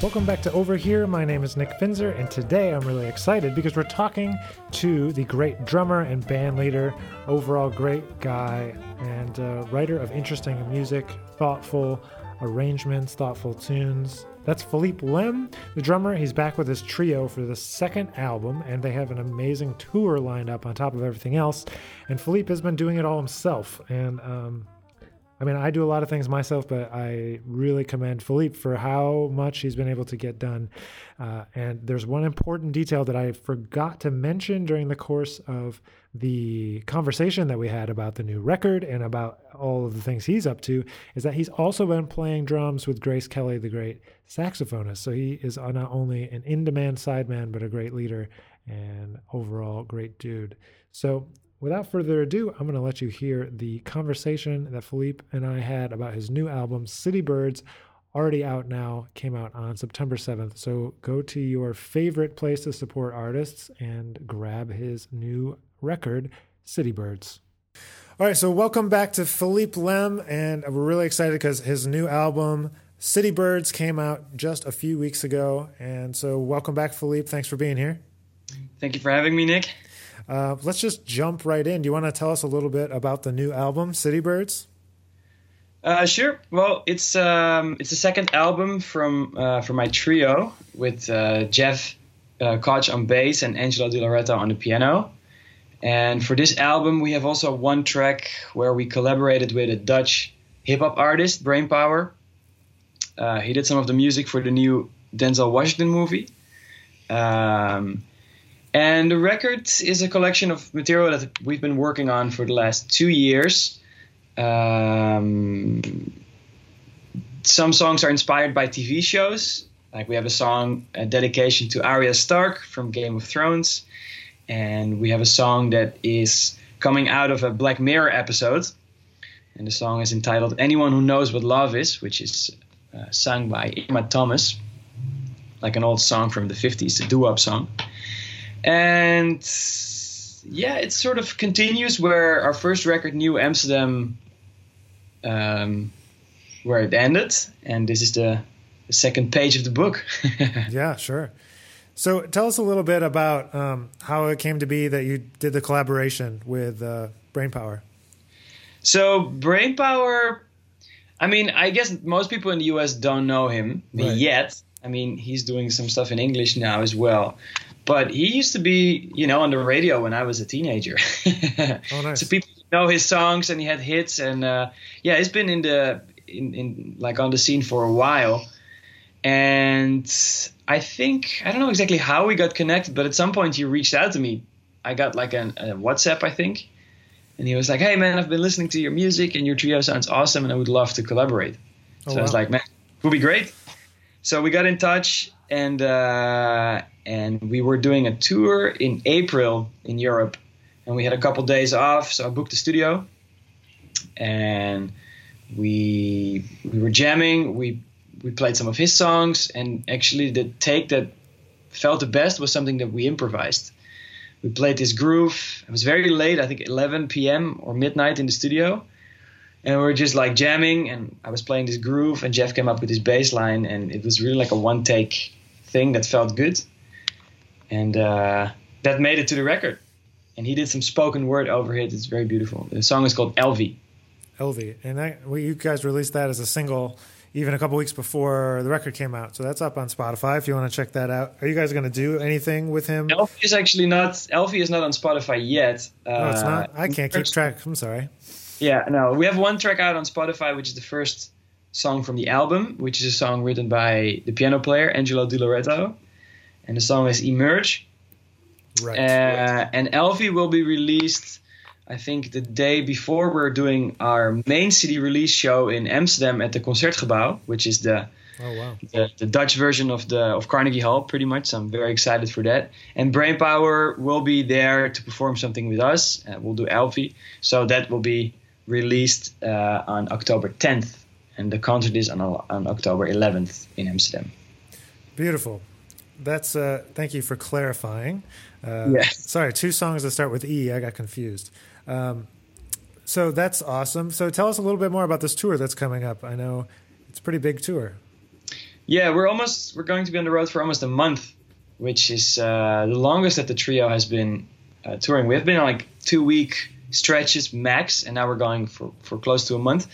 Welcome back to Over Here. My name is Nick Finzer, and today I'm really excited because we're talking to the great drummer and band leader, overall great guy, and uh, writer of interesting music, thoughtful arrangements, thoughtful tunes. That's Philippe Lemm, the drummer. He's back with his trio for the second album, and they have an amazing tour lined up on top of everything else. And Philippe has been doing it all himself, and um, I mean, I do a lot of things myself, but I really commend Philippe for how much he's been able to get done. Uh, and there's one important detail that I forgot to mention during the course of the conversation that we had about the new record and about all of the things he's up to is that he's also been playing drums with Grace Kelly, the great saxophonist. So he is not only an in demand sideman, but a great leader and overall great dude. So without further ado, I'm going to let you hear the conversation that Philippe and I had about his new album, City Birds, already out now, came out on September 7th. So go to your favorite place to support artists and grab his new record, City Birds. All right, so welcome back to Philippe Lemm, and we're really excited because his new album, City Birds, came out just a few weeks ago. And so, welcome back, Philippe. Thanks for being here. Thank you for having me, Nick. Uh, let's just jump right in. Do you want to tell us a little bit about the new album, City Birds? Uh, sure. Well, it's um, it's the second album from uh, from my trio with uh, Jeff uh, Koch on bass and Angelo Di Loreto on the piano. And for this album, we have also one track where we collaborated with a Dutch hip hop artist, Brainpower. Uh, he did some of the music for the new Denzel Washington movie. Um, and the record is a collection of material that we've been working on for the last two years. Um, some songs are inspired by TV shows. Like we have a song, a dedication to Arya Stark from Game of Thrones. And we have a song that is coming out of a Black Mirror episode. And the song is entitled Anyone Who Knows What Love Is, which is uh, sung by Irma Thomas, like an old song from the 50s, a doo wop song and yeah, it sort of continues where our first record, New Amsterdam, um, where it ended, and this is the, the second page of the book. yeah, sure. So tell us a little bit about um, how it came to be that you did the collaboration with uh, Brainpower. So Brainpower, I mean, I guess most people in the US don't know him right. yet. I mean, he's doing some stuff in English now as well. But he used to be, you know, on the radio when I was a teenager. oh, nice. So people know his songs and he had hits and uh, yeah, he's been in the in, in like on the scene for a while. And I think I don't know exactly how we got connected, but at some point he reached out to me. I got like an, a WhatsApp, I think, and he was like, "Hey man, I've been listening to your music and your trio sounds awesome, and I would love to collaborate." Oh, so wow. I was like, "Man, it would be great." So we got in touch, and uh, and we were doing a tour in April in Europe, and we had a couple days off, so I booked the studio, and we we were jamming. We we played some of his songs, and actually the take that felt the best was something that we improvised. We played this groove. It was very late, I think 11 p.m. or midnight in the studio, and we were just like jamming. And I was playing this groove, and Jeff came up with this bass line, and it was really like a one take thing that felt good and uh, that made it to the record. And he did some spoken word over it. It's very beautiful. The song is called Elvie. Elvie, and that, well, you guys released that as a single even a couple weeks before the record came out. So that's up on Spotify if you want to check that out. Are you guys going to do anything with him? Elvie is actually not. Elvie is not on Spotify yet. Uh, it's not. I can't keep track. I'm sorry. Yeah, no. We have one track out on Spotify, which is the first song from the album, which is a song written by the piano player Angelo Di Loreto and the song is Emerge. Right. Uh, right. And Elvie will be released, I think, the day before we're doing our main city release show in Amsterdam at the Concertgebouw, which is the Oh, wow. the, the, Dutch version of the of Carnegie Hall, pretty much. So I'm very excited for that. And Brainpower will be there to perform something with us. Uh, we'll do Elvie, so that will be released uh, on October 10th, and the concert is on on October 11th in Amsterdam. Beautiful that's uh, thank you for clarifying. Uh, yes. Sorry, two songs that start with E. I got confused. Um, so that's awesome. So tell us a little bit more about this tour that's coming up. I know it's a pretty big tour. Yeah, we're almost we're going to be on the road for almost a month, which is uh, the longest that the trio has been uh, touring. We have been on like two week stretches max, and now we're going for for close to a month.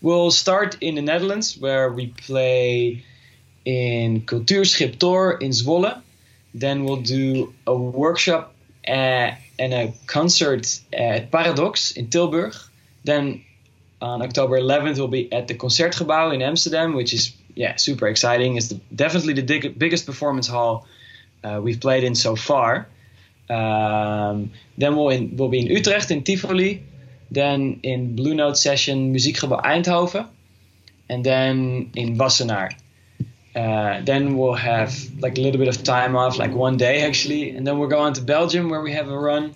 We'll start in the Netherlands, where we play in Cultuurschip Tor in Zwolle. Then we'll do a workshop uh, and a concert at Paradox in Tilburg. Then on October 11th, we'll be at the Concertgebouw in Amsterdam, which is yeah super exciting. It's the, definitely the biggest performance hall uh, we've played in so far. Um, then we'll in, we'll be in Utrecht in Tivoli. Then in Blue Note session Muziekgebouw Eindhoven, and then in Wassenaar. Uh, then we'll have like a little bit of time off, like one day actually, and then we'll go on to Belgium where we have a run.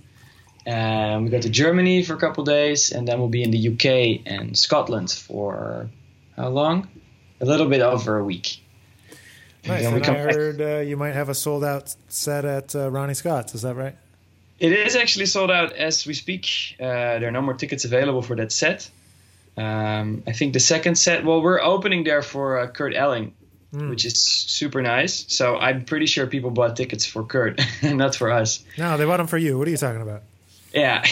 And we go to Germany for a couple days, and then we'll be in the UK and Scotland for how long? A little bit over a week. Nice. And, and I heard uh, you might have a sold out set at uh, Ronnie Scott's. Is that right? It is actually sold out as we speak. Uh, there are no more tickets available for that set. Um, I think the second set, well, we're opening there for uh, Kurt Elling, mm. which is super nice. So I'm pretty sure people bought tickets for Kurt, not for us. No, they bought them for you. What are you talking about? Yeah.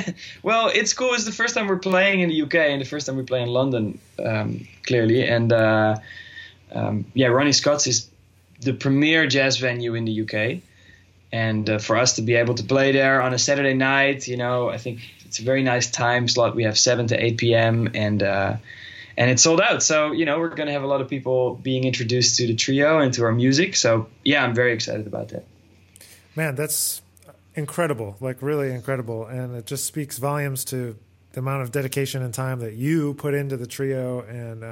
well, it's cool. It's the first time we're playing in the UK and the first time we play in London, um, clearly. And uh, um, yeah, Ronnie Scott's is the premier jazz venue in the UK. And uh, for us to be able to play there on a Saturday night, you know, I think it's a very nice time slot. We have 7 to 8 p.m. and uh, and it's sold out. So, you know, we're going to have a lot of people being introduced to the trio and to our music. So, yeah, I'm very excited about that. Man, that's incredible, like really incredible. And it just speaks volumes to the amount of dedication and time that you put into the trio. And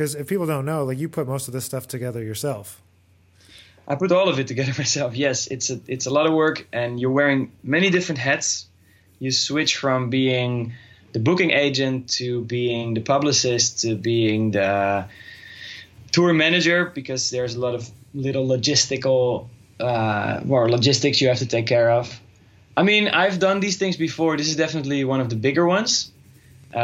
because if people don't know, like you put most of this stuff together yourself. I put all of it together myself. Yes, it's a it's a lot of work, and you're wearing many different hats. You switch from being the booking agent to being the publicist to being the tour manager because there's a lot of little logistical uh, more logistics you have to take care of. I mean, I've done these things before. This is definitely one of the bigger ones, uh,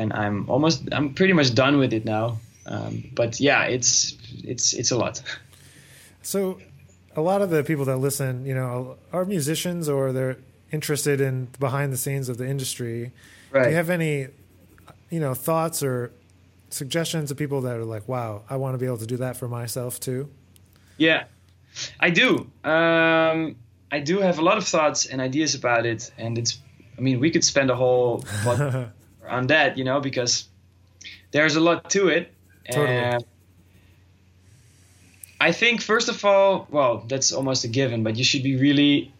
and I'm almost, I'm pretty much done with it now. Um, but yeah, it's it's it's a lot. So, a lot of the people that listen, you know, are musicians or they're interested in behind the scenes of the industry. Right. Do you have any, you know, thoughts or suggestions of people that are like, "Wow, I want to be able to do that for myself too"? Yeah, I do. Um, I do have a lot of thoughts and ideas about it, and it's. I mean, we could spend a whole on that, you know, because there's a lot to it. Totally. I think first of all, well, that's almost a given, but you should be really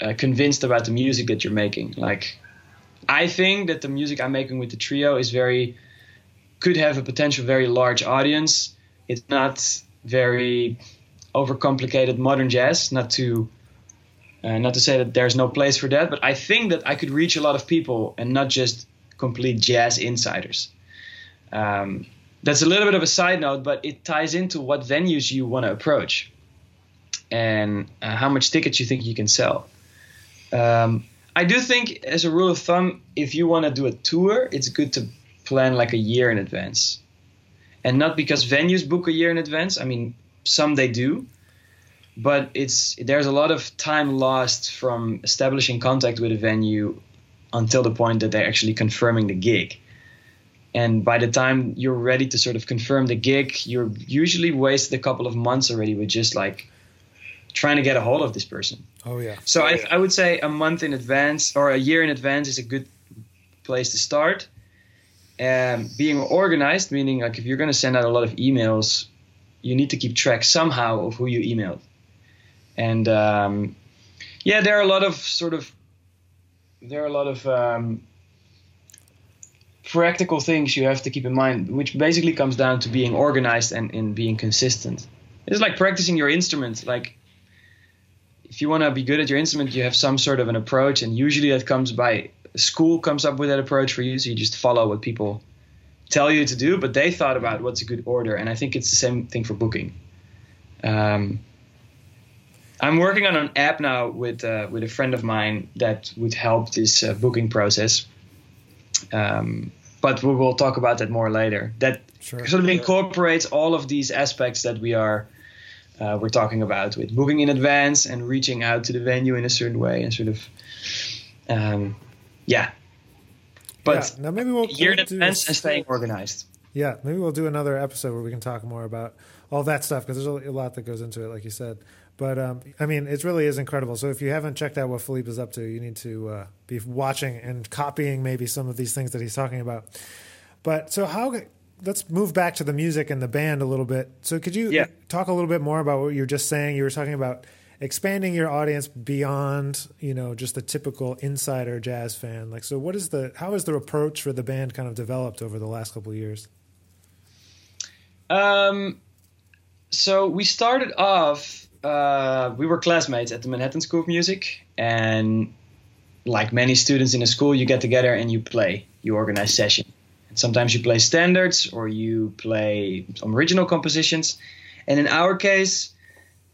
uh, convinced about the music that you're making. Like, I think that the music I'm making with the trio is very could have a potential very large audience. It's not very overcomplicated modern jazz. Not to uh, not to say that there's no place for that, but I think that I could reach a lot of people and not just complete jazz insiders. Um, that's a little bit of a side note, but it ties into what venues you want to approach and uh, how much tickets you think you can sell. Um, I do think, as a rule of thumb, if you want to do a tour, it's good to plan like a year in advance. And not because venues book a year in advance. I mean, some they do, but it's there's a lot of time lost from establishing contact with a venue until the point that they're actually confirming the gig. And by the time you're ready to sort of confirm the gig, you're usually wasted a couple of months already with just like trying to get a hold of this person. Oh yeah. So oh, I, yeah. I would say a month in advance or a year in advance is a good place to start. Um, being organized, meaning like if you're going to send out a lot of emails, you need to keep track somehow of who you emailed. And um, yeah, there are a lot of sort of there are a lot of um, practical things you have to keep in mind, which basically comes down to being organized and in being consistent. It's like practicing your instrument. Like if you want to be good at your instrument, you have some sort of an approach, and usually that comes by school comes up with that approach for you. So you just follow what people tell you to do, but they thought about what's a good order, and I think it's the same thing for booking. Um, I'm working on an app now with uh, with a friend of mine that would help this uh, booking process. Um, but we will talk about that more later. That sure. sort of incorporates all of these aspects that we are uh, we're talking about with booking in advance and reaching out to the venue in a certain way and sort of um, yeah but yeah. now maybe we'll year in advance and staying organized yeah maybe we'll do another episode where we can talk more about all that stuff because there's a lot that goes into it like you said but um, I mean, it really is incredible. So if you haven't checked out what Philippe is up to, you need to uh, be watching and copying maybe some of these things that he's talking about. But so how? Let's move back to the music and the band a little bit. So could you yeah. talk a little bit more about what you were just saying? You were talking about expanding your audience beyond you know just the typical insider jazz fan. Like, so what is the how has the approach for the band kind of developed over the last couple of years? Um, so we started off uh, we were classmates at the Manhattan School of Music, and like many students in a school, you get together and you play. You organize session. And sometimes you play standards or you play some original compositions. And in our case,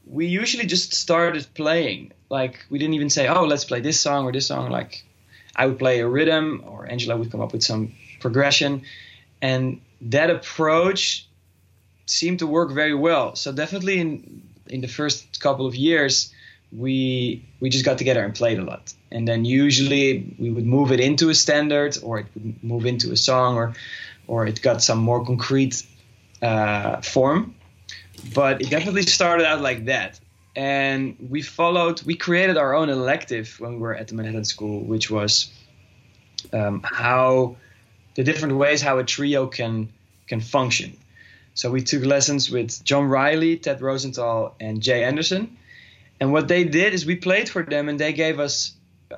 we usually just started playing. Like we didn't even say, "Oh, let's play this song or this song." Like I would play a rhythm, or Angelo would come up with some progression, and that approach seemed to work very well. So definitely in in the first couple of years, we we just got together and played a lot. And then usually we would move it into a standard, or it would move into a song, or or it got some more concrete uh, form. But it definitely started out like that. And we followed, we created our own elective when we were at the Manhattan School, which was um, how the different ways how a trio can can function. So we took lessons with John Riley, Ted Rosenthal, and Jay Anderson. And what they did is we played for them, and they gave us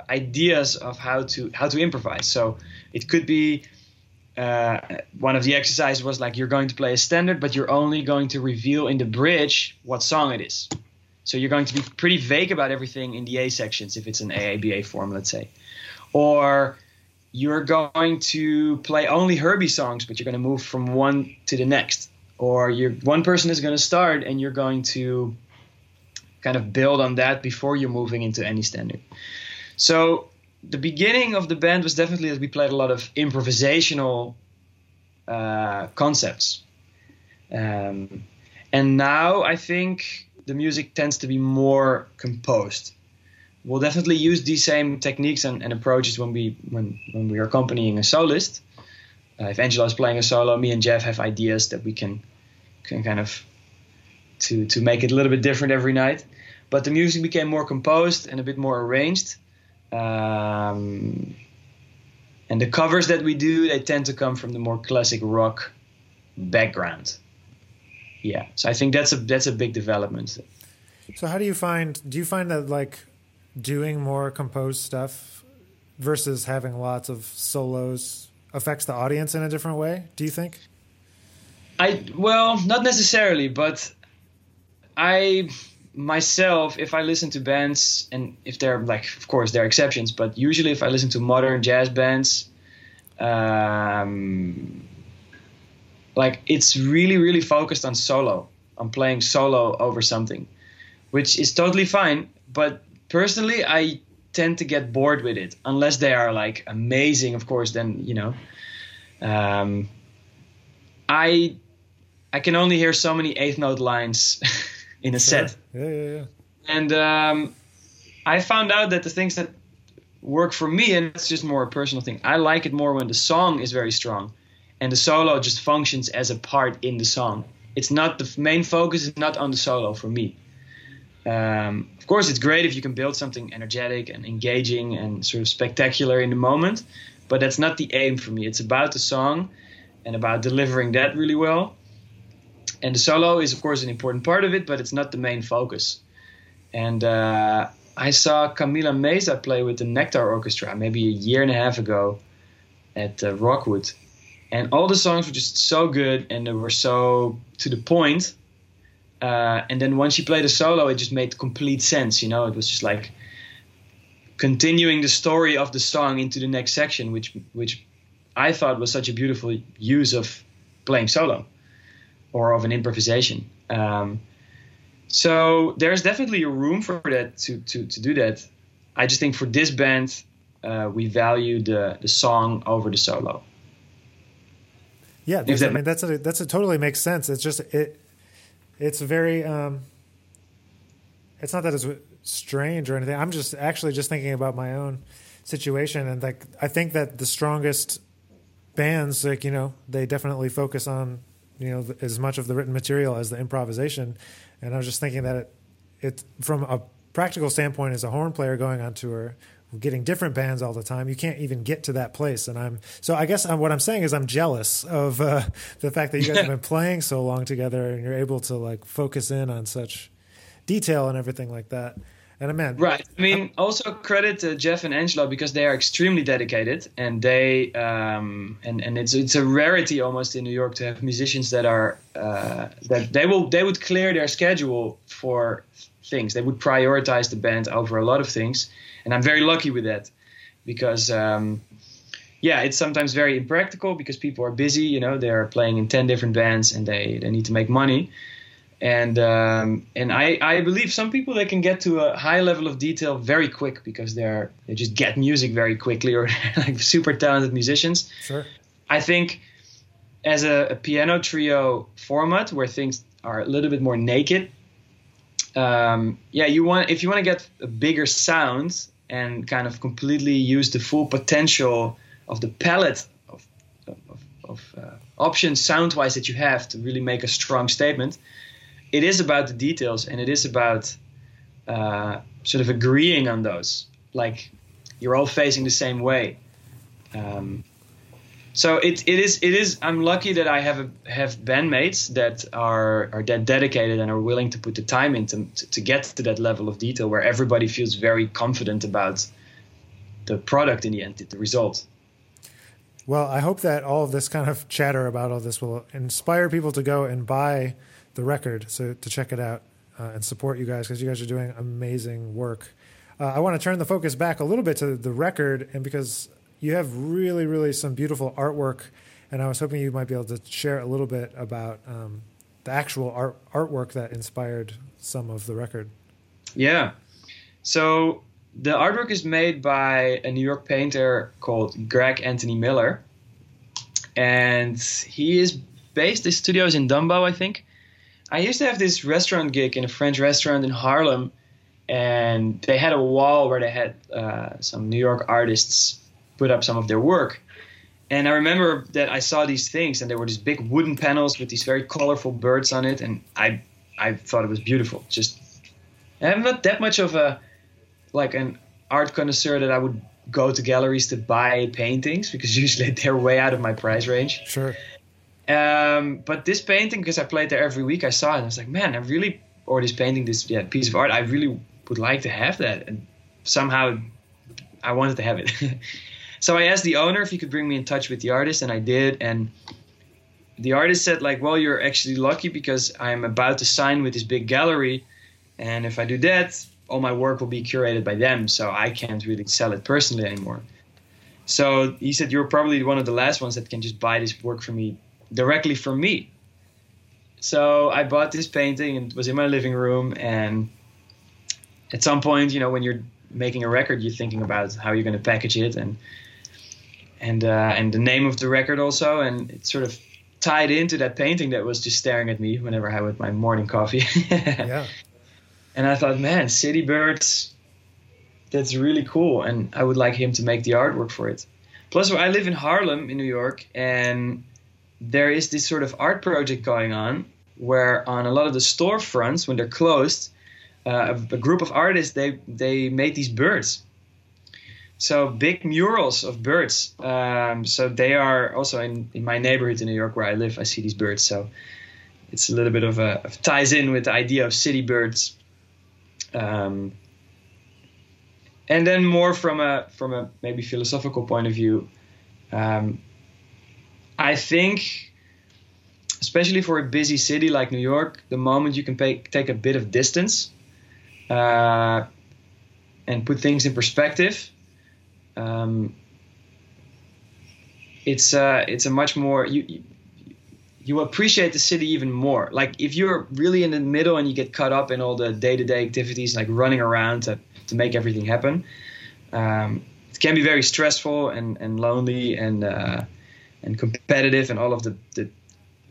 ideas of how to how to improvise. So it could be uh, one of the exercises was like you're going to play a standard, but you're only going to reveal in the bridge what song it is. So you're going to be pretty vague about everything in the A sections if it's an AABA form, let's say. Or you're going to play only Herbie songs, but you're going to move from one to the next or you're one person is going to start and you're going to kind of build on that before you're moving into any standard. So the beginning of the band was definitely that we played a lot of improvisational uh, concepts. Um, and now I think the music tends to be more composed. We'll definitely use these same techniques and, and approaches when we when when we are accompanying a soloist. Uh, if Angelo is playing a solo, me and Jeff have ideas that we can can kind of to to make it a little bit different every night. But the music became more composed and a bit more arranged. Um, and the covers that we do, they tend to come from the more classic rock background. Yeah, so I think that's a that's a big development. So how do you find? Do you find that like doing more composed stuff versus having lots of solos affects the audience in a different way? Do you think? I well, not necessarily, but I myself, if I listen to bands, and if they're like, of course, there are exceptions, but usually if I listen to modern jazz bands, um, like it's really, really focused on solo, on playing solo over something, which is totally fine. But personally, I tend to get bored with it unless they are like amazing. Of course, then you know. Um, I I can only hear so many eighth note lines in a sure. set. Yeah, yeah, yeah. And um, I found out that the things that work for me, and it's just more a personal thing. I like it more when the song is very strong, and the solo just functions as a part in the song. It's not the main focus is not on the solo for me. Um, of course, it's great if you can build something energetic and engaging and sort of spectacular in the moment, but that's not the aim for me. It's about the song and about delivering that really well and the solo is of course an important part of it, but it's not the main focus. And uh, I saw Camila Meza play with the Nectar Orchestra maybe a year and a half ago at uh, Rockwood, and all the songs were just so good and they were so to the point. Uh, and then once she played a solo, it just made complete sense. You know, it was just like continuing the story of the song into the next section, which which I thought was such a beautiful use of playing solo or of an improvisation. Um, so there's definitely a room for that to, to, to do that. I just think for this band, uh, we value the, the song over the solo. Yeah, that, I mean that's a, that's a totally makes sense. It's just it it's very um, it's not that it's strange or anything. I'm just actually just thinking about my own situation and like I think that the strongest bands like you know they definitely focus on you know as much of the written material as the improvisation and I was just thinking that it, it from a practical standpoint as a horn player going on tour getting different bands all the time. You can't even get to that place. And I'm so I guess I'm, what I'm saying is I'm jealous of uh, the fact that you guys have been playing so long together and you're able to like focus in on such detail and everything like that. And I mean, right. I mean, also credit to Jeff and Angelo because they are extremely dedicated, and they um, and and it's it's a rarity almost in New York to have musicians that are uh, that they will they would clear their schedule for things. They would prioritize the band over a lot of things and I'm very lucky with that because um, yeah, it's sometimes very impractical because people are busy. You know, they're playing in ten different bands and they they need to make money. And um, and I, I believe some people they can get to a high level of detail very quick because they're they just get music very quickly or like super talented musicians. Sure. I think as a, a piano trio format where things are a little bit more naked, um, yeah, you want if you want to get a bigger sound and kind of completely use the full potential of the palette of, of, of uh, options sound wise that you have to really make a strong statement. It is about the details and it is about uh, sort of agreeing on those. Like you're all facing the same way. Um, so it, it is it is I'm lucky that I have a, have bandmates that are are that dedicated and are willing to put the time into to, to get to that level of detail where everybody feels very confident about the product in the end, the result. Well, I hope that all of this kind of chatter about all this will inspire people to go and buy the record, so to check it out uh, and support you guys because you guys are doing amazing work. Uh, I want to turn the focus back a little bit to the record, and because you have really, really some beautiful artwork, and I was hoping you might be able to share a little bit about um, the actual art artwork that inspired some of the record. Yeah, so the artwork is made by a New York painter called Greg Anthony Miller, and he is based. His studio is in Dumbo, I think. I used to have this restaurant gig in a French restaurant in Harlem, and they had a wall where they had uh, some New York artists put up some of their work. And I remember that I saw these things, and there were these big wooden panels with these very colorful birds on it, and I I thought it was beautiful. Just I'm not that much of a like an art connoisseur that I would go to galleries to buy paintings because usually they're way out of my price range. Sure. Um, but this painting, because I played there every week, I saw it and I was like, man, I really, or this painting, this yeah, piece of art, I really would like to have that. And somehow I wanted to have it. So I asked the owner if he could bring me in touch with the artist, and I did. And the artist said, like, well, you're actually lucky because I'm about to sign with this big gallery, and if I do that, all my work will be curated by them, so I can't really sell it personally anymore. So he said, you're probably one of the last ones that can just buy this work for me directly from me. So I bought this painting and it was in my living room. And at some point, you know, when you're making a record, you're thinking about how you're going to package it and and uh, and the name of the record also, and it sort of tied into that painting that was just staring at me whenever I had my morning coffee. yeah. And I thought, man, City Birds, that's really cool, and I would like him to make the artwork for it. Plus, I live in Harlem in New York, and there is this sort of art project going on where on a lot of the storefronts when they're closed, uh, a, group of artists they they made these birds so big murals of birds. Um, so they are also in, in my neighborhood in New York where I live. I see these birds. So it's a little bit of a of ties in with the idea of city birds. Um, and then more from a from a maybe philosophical point of view, um, I think, especially for a busy city like New York, the moment you can pay, take a bit of distance uh, and put things in perspective, um, it's uh, it's a much more you, you you appreciate the city even more. Like if you're really in the middle and you get caught up in all the day-to-day activities, like running around to, to make everything happen, um, it can be very stressful and, and lonely. And uh, and competitive and all of the, the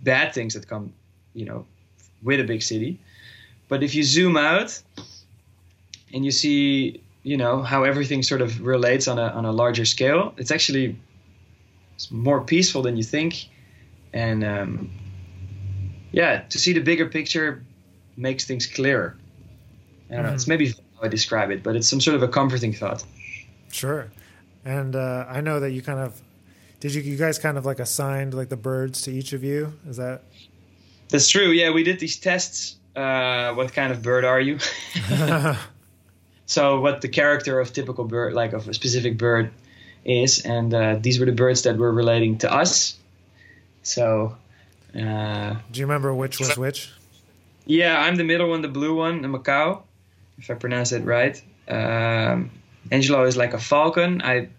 bad things that come, you know, with a big city. But if you zoom out and you see, you know, how everything sort of relates on a on a larger scale, it's actually it's more peaceful than you think, and um, yeah, to see the bigger picture makes things clearer. I don't know. It's mm-hmm. maybe how I describe it, but it's some sort of a comforting thought. Sure, and uh, I know that you kind of did you you guys kind of like assigned like the birds to each of you? Is that? That's true. Yeah, we did these tests. Uh, what kind of bird are you? so what the character of typical bird, like of a specific bird, is, and uh, these were the birds that were relating to us. So. Uh, Do you remember which was which? Yeah, I'm the middle one, the blue one, the macaw, if I pronounce it right. Um, Angelo is like a falcon. I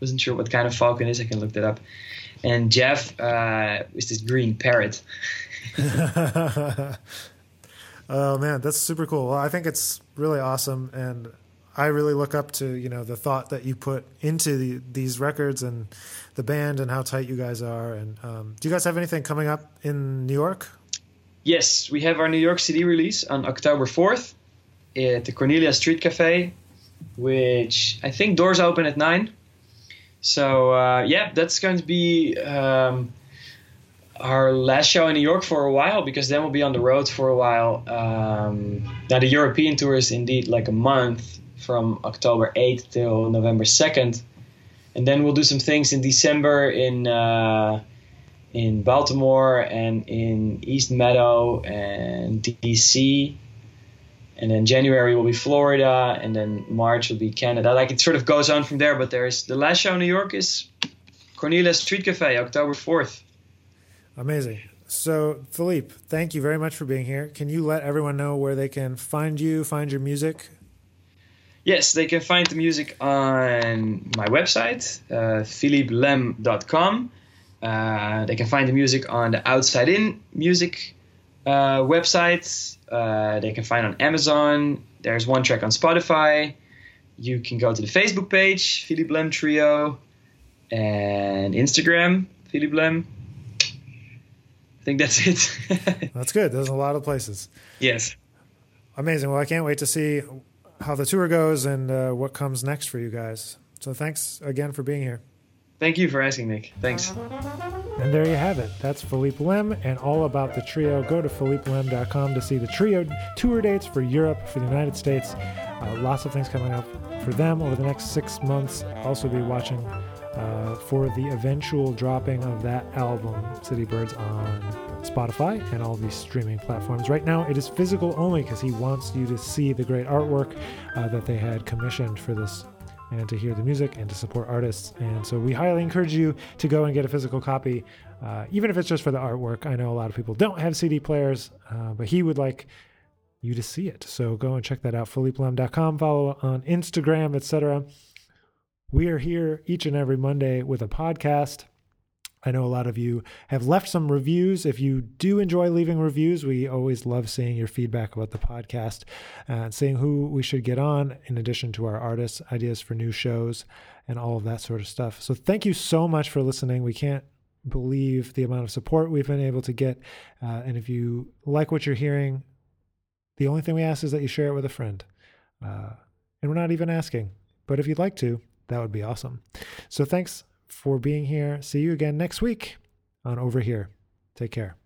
wasn't sure what kind of falcon is. I can look that up. And Jeff uh, is this green parrot. oh man, that's super cool. Well, I think it's really awesome, and I really look up to you know the thought that you put into the, these records and the band and how tight you guys are. And um, do you guys have anything coming up in New York? Yes, we have our New York City release on October fourth at the Cornelia Street Cafe, which I think doors open at nine. So uh, yeah, that's going to be um, our last show in New York for a while because then we'll be on the road for a while. Um, now the European tour is indeed like a month from October 8th till November 2nd, and then we'll do some things in December in uh, in Baltimore and in East Meadow and DC and then January will be Florida, and then March will be Canada. Like it sort of goes on from there. But there's the last show in New York is Cornelia Street Cafe, October fourth. Amazing. So Philippe, thank you very much for being here. Can you let everyone know where they can find you, find your music? Yes, they can find the music on my website, uh, philippelemm.com. Uh, they can find the music on the Outside In music uh, website. Uh, they can find on Amazon. There's one track on Spotify. You can go to the Facebook page, Philippe Lemm Trio, and Instagram, Philippe Lemm. I think that's it. that's good. There's a lot of places. Yes. Amazing. Well, I can't wait to see how the tour goes and uh, what comes next for you guys. So thanks again for being here. Thank you for asking, Nick. Thanks. And there you have it. That's Philippe Lemm and all about the trio. Go to philippelemm.com to see the trio tour dates for Europe, for the United States. Uh, lots of things coming up for them over the next six months. Also, be watching uh, for the eventual dropping of that album, City Birds, on Spotify and all these streaming platforms. Right now, it is physical only because he wants you to see the great artwork uh, that they had commissioned for this and to hear the music and to support artists. And so we highly encourage you to go and get a physical copy, uh, even if it's just for the artwork. I know a lot of people don't have CD players, uh, but he would like you to see it. So go and check that out, philippelemm.com, follow on Instagram, etc. We are here each and every Monday with a podcast. I know a lot of you have left some reviews. If you do enjoy leaving reviews, we always love seeing your feedback about the podcast and seeing who we should get on, in addition to our artists, ideas for new shows, and all of that sort of stuff. So, thank you so much for listening. We can't believe the amount of support we've been able to get. Uh, and if you like what you're hearing, the only thing we ask is that you share it with a friend. Uh, and we're not even asking, but if you'd like to, that would be awesome. So, thanks for being here. See you again next week on Over Here. Take care.